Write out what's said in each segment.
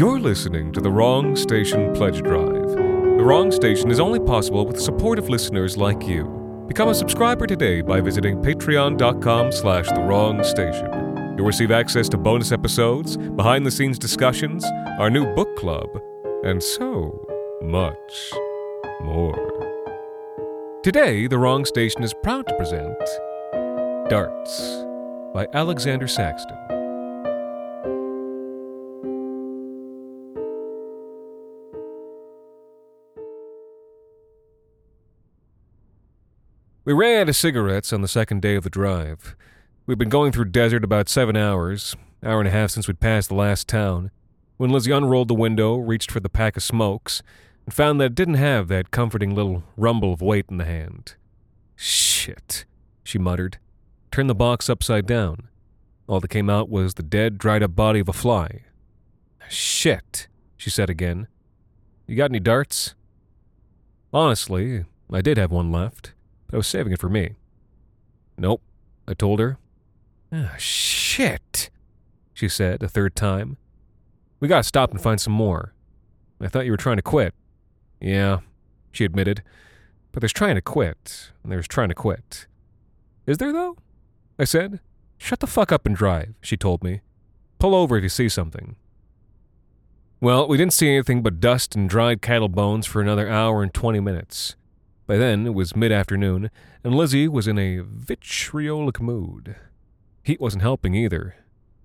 You're listening to the Wrong Station Pledge Drive. The Wrong Station is only possible with supportive listeners like you. Become a subscriber today by visiting patreon.com slash the wrong station. You'll receive access to bonus episodes, behind-the-scenes discussions, our new book club, and so much more. Today, The Wrong Station is proud to present Darts by Alexander Saxton. We ran out of cigarettes on the second day of the drive. We'd been going through desert about seven hours, hour and a half since we'd passed the last town, when Lizzie unrolled the window, reached for the pack of smokes, and found that it didn't have that comforting little rumble of weight in the hand. Shit, she muttered. Turned the box upside down. All that came out was the dead, dried up body of a fly. Shit, she said again. You got any darts? Honestly, I did have one left but I was saving it for me. Nope, I told her. Ah, shit, she said a third time. We gotta stop and find some more. I thought you were trying to quit. Yeah, she admitted. But there's trying to quit, and there's trying to quit. Is there, though? I said. Shut the fuck up and drive, she told me. Pull over if you see something. Well, we didn't see anything but dust and dried cattle bones for another hour and 20 minutes. By then, it was mid afternoon, and Lizzie was in a vitriolic mood. Heat wasn't helping either.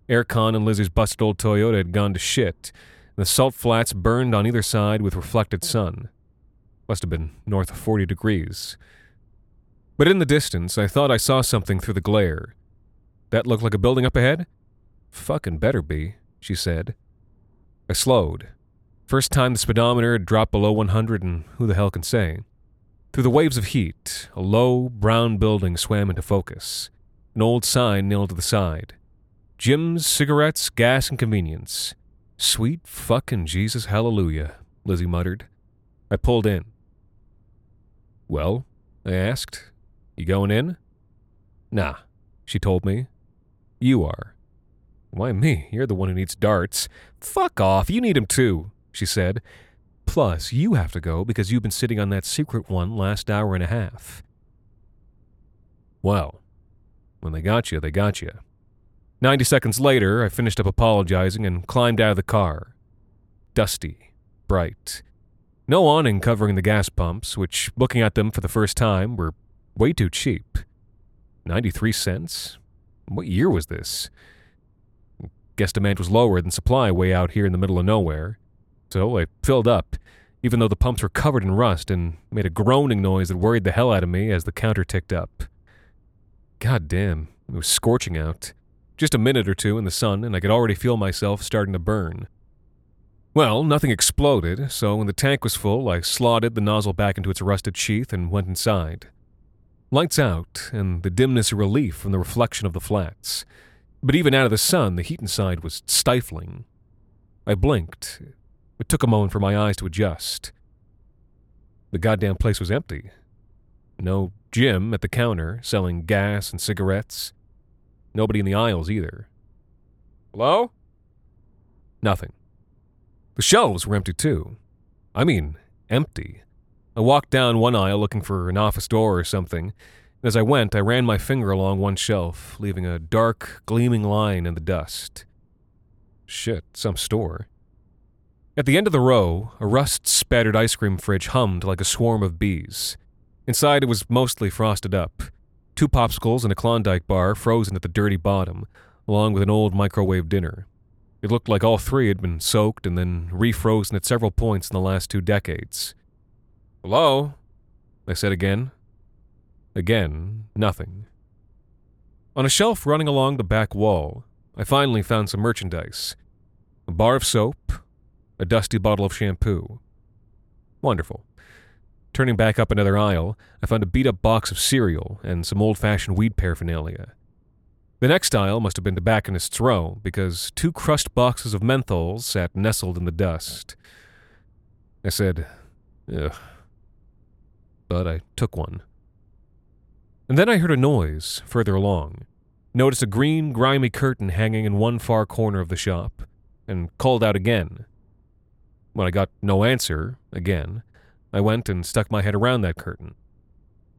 Aircon and Lizzie's busted old Toyota had gone to shit, and the salt flats burned on either side with reflected sun. Must have been north of 40 degrees. But in the distance, I thought I saw something through the glare. That looked like a building up ahead? Fucking better be, she said. I slowed. First time the speedometer had dropped below 100, and who the hell can say? Through the waves of heat, a low, brown building swam into focus. An old sign nailed to the side. Jim's Cigarettes, Gas, and Convenience. Sweet fucking Jesus, hallelujah, Lizzie muttered. I pulled in. Well, I asked, you going in? Nah, she told me. You are. Why me? You're the one who needs darts. Fuck off, you need 'em too, she said, Plus, you have to go because you've been sitting on that secret one last hour and a half. Well, when they got you, they got you. Ninety seconds later, I finished up apologizing and climbed out of the car. Dusty, bright. No awning covering the gas pumps, which, looking at them for the first time, were way too cheap. 93 cents? What year was this? Guess demand was lower than supply way out here in the middle of nowhere so I filled up, even though the pumps were covered in rust and made a groaning noise that worried the hell out of me as the counter ticked up. God damn, it was scorching out. Just a minute or two in the sun, and I could already feel myself starting to burn. Well, nothing exploded, so when the tank was full, I slotted the nozzle back into its rusted sheath and went inside. Lights out, and the dimness a relief from the reflection of the flats. But even out of the sun, the heat inside was stifling. I blinked, it took a moment for my eyes to adjust. The goddamn place was empty. No Jim at the counter selling gas and cigarettes. Nobody in the aisles either. Hello? Nothing. The shelves were empty too. I mean, empty. I walked down one aisle looking for an office door or something, and as I went, I ran my finger along one shelf, leaving a dark, gleaming line in the dust. Shit, some store. At the end of the row, a rust spattered ice cream fridge hummed like a swarm of bees. Inside, it was mostly frosted up. Two popsicles and a Klondike bar frozen at the dirty bottom, along with an old microwave dinner. It looked like all three had been soaked and then refrozen at several points in the last two decades. Hello? I said again. Again, nothing. On a shelf running along the back wall, I finally found some merchandise a bar of soap, a dusty bottle of shampoo. Wonderful. Turning back up another aisle, I found a beat up box of cereal and some old fashioned weed paraphernalia. The next aisle must have been tobacconist's row, because two crushed boxes of menthols sat nestled in the dust. I said, ugh. But I took one. And then I heard a noise further along, noticed a green, grimy curtain hanging in one far corner of the shop, and called out again. When I got no answer, again, I went and stuck my head around that curtain.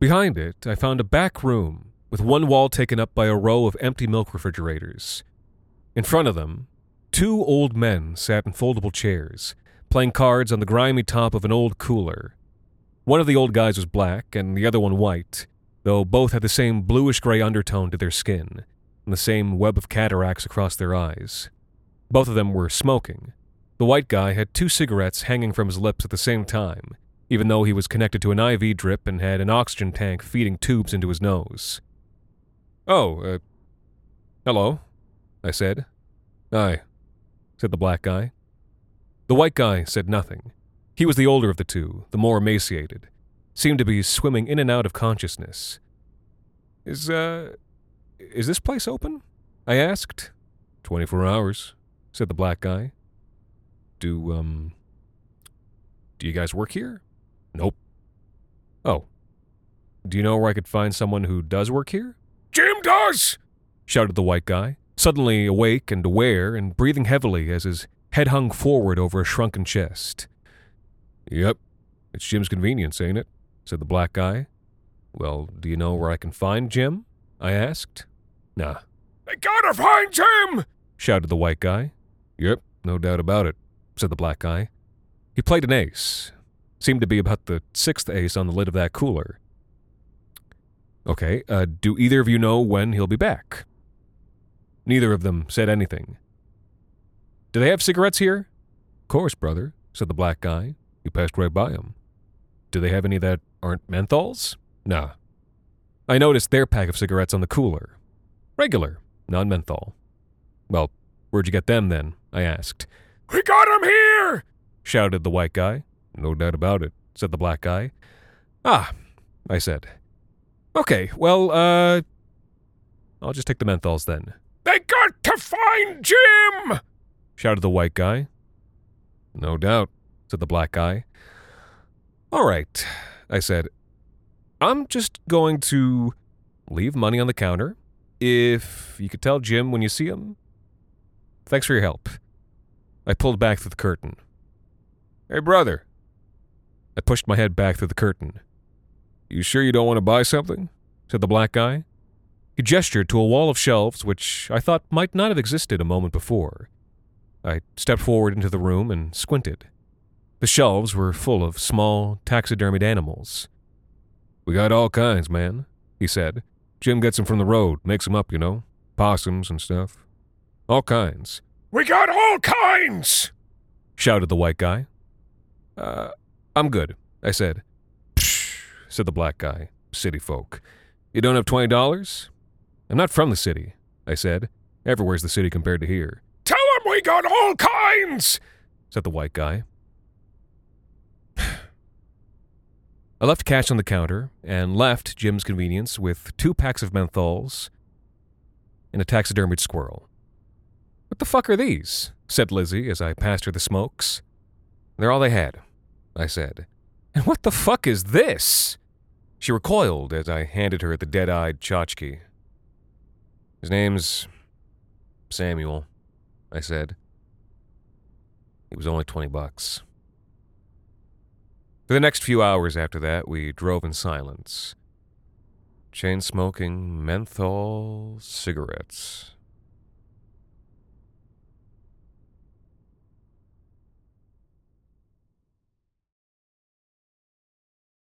Behind it, I found a back room with one wall taken up by a row of empty milk refrigerators. In front of them, two old men sat in foldable chairs, playing cards on the grimy top of an old cooler. One of the old guys was black and the other one white, though both had the same bluish gray undertone to their skin and the same web of cataracts across their eyes. Both of them were smoking. The white guy had two cigarettes hanging from his lips at the same time, even though he was connected to an IV drip and had an oxygen tank feeding tubes into his nose. Oh, uh, hello, I said. Aye, said the black guy. The white guy said nothing. He was the older of the two, the more emaciated, seemed to be swimming in and out of consciousness. Is, uh, is this place open? I asked. Twenty four hours, said the black guy. Do, um, do you guys work here? Nope. Oh. Do you know where I could find someone who does work here? Jim does! shouted the white guy, suddenly awake and aware and breathing heavily as his head hung forward over a shrunken chest. Yep, it's Jim's convenience, ain't it? said the black guy. Well, do you know where I can find Jim? I asked. Nah. They gotta find Jim! shouted the white guy. Yep, no doubt about it, said the black guy. He played an ace. Seemed to be about the sixth ace on the lid of that cooler. Okay, uh, do either of you know when he'll be back? Neither of them said anything. Do they have cigarettes here? Of course, brother, said the black guy. You passed right by 'em. Do they have any that aren't menthols? Nah. I noticed their pack of cigarettes on the cooler. Regular, non menthol. Well, where'd you get them then? I asked. We got him here! shouted the white guy. No doubt about it, said the black guy. Ah, I said. Okay, well, uh. I'll just take the menthols then. They got to find Jim! shouted the white guy. No doubt, said the black guy. All right, I said. I'm just going to leave money on the counter. If you could tell Jim when you see him. Thanks for your help. I pulled back through the curtain. Hey, brother. I pushed my head back through the curtain. You sure you don't want to buy something? said the black guy. He gestured to a wall of shelves which I thought might not have existed a moment before. I stepped forward into the room and squinted. The shelves were full of small, taxidermied animals. We got all kinds, man, he said. Jim gets 'em from the road, makes 'em up, you know. Possums and stuff. All kinds. We got all kinds! shouted the white guy. Uh, I'm good, I said. Psh, said the black guy. City folk. You don't have twenty dollars? I'm not from the city, I said. Everywhere's the city compared to here. Tell 'em we got all kinds, said the white guy. I left cash on the counter and left Jim's convenience with two packs of menthols and a taxidermied squirrel. What the fuck are these? said Lizzie as I passed her the smokes. They're all they had, I said. And what the fuck is this? She recoiled as I handed her the dead eyed tchotchke. His name's Samuel, I said. It was only 20 bucks. For the next few hours after that, we drove in silence. Chain smoking menthol cigarettes.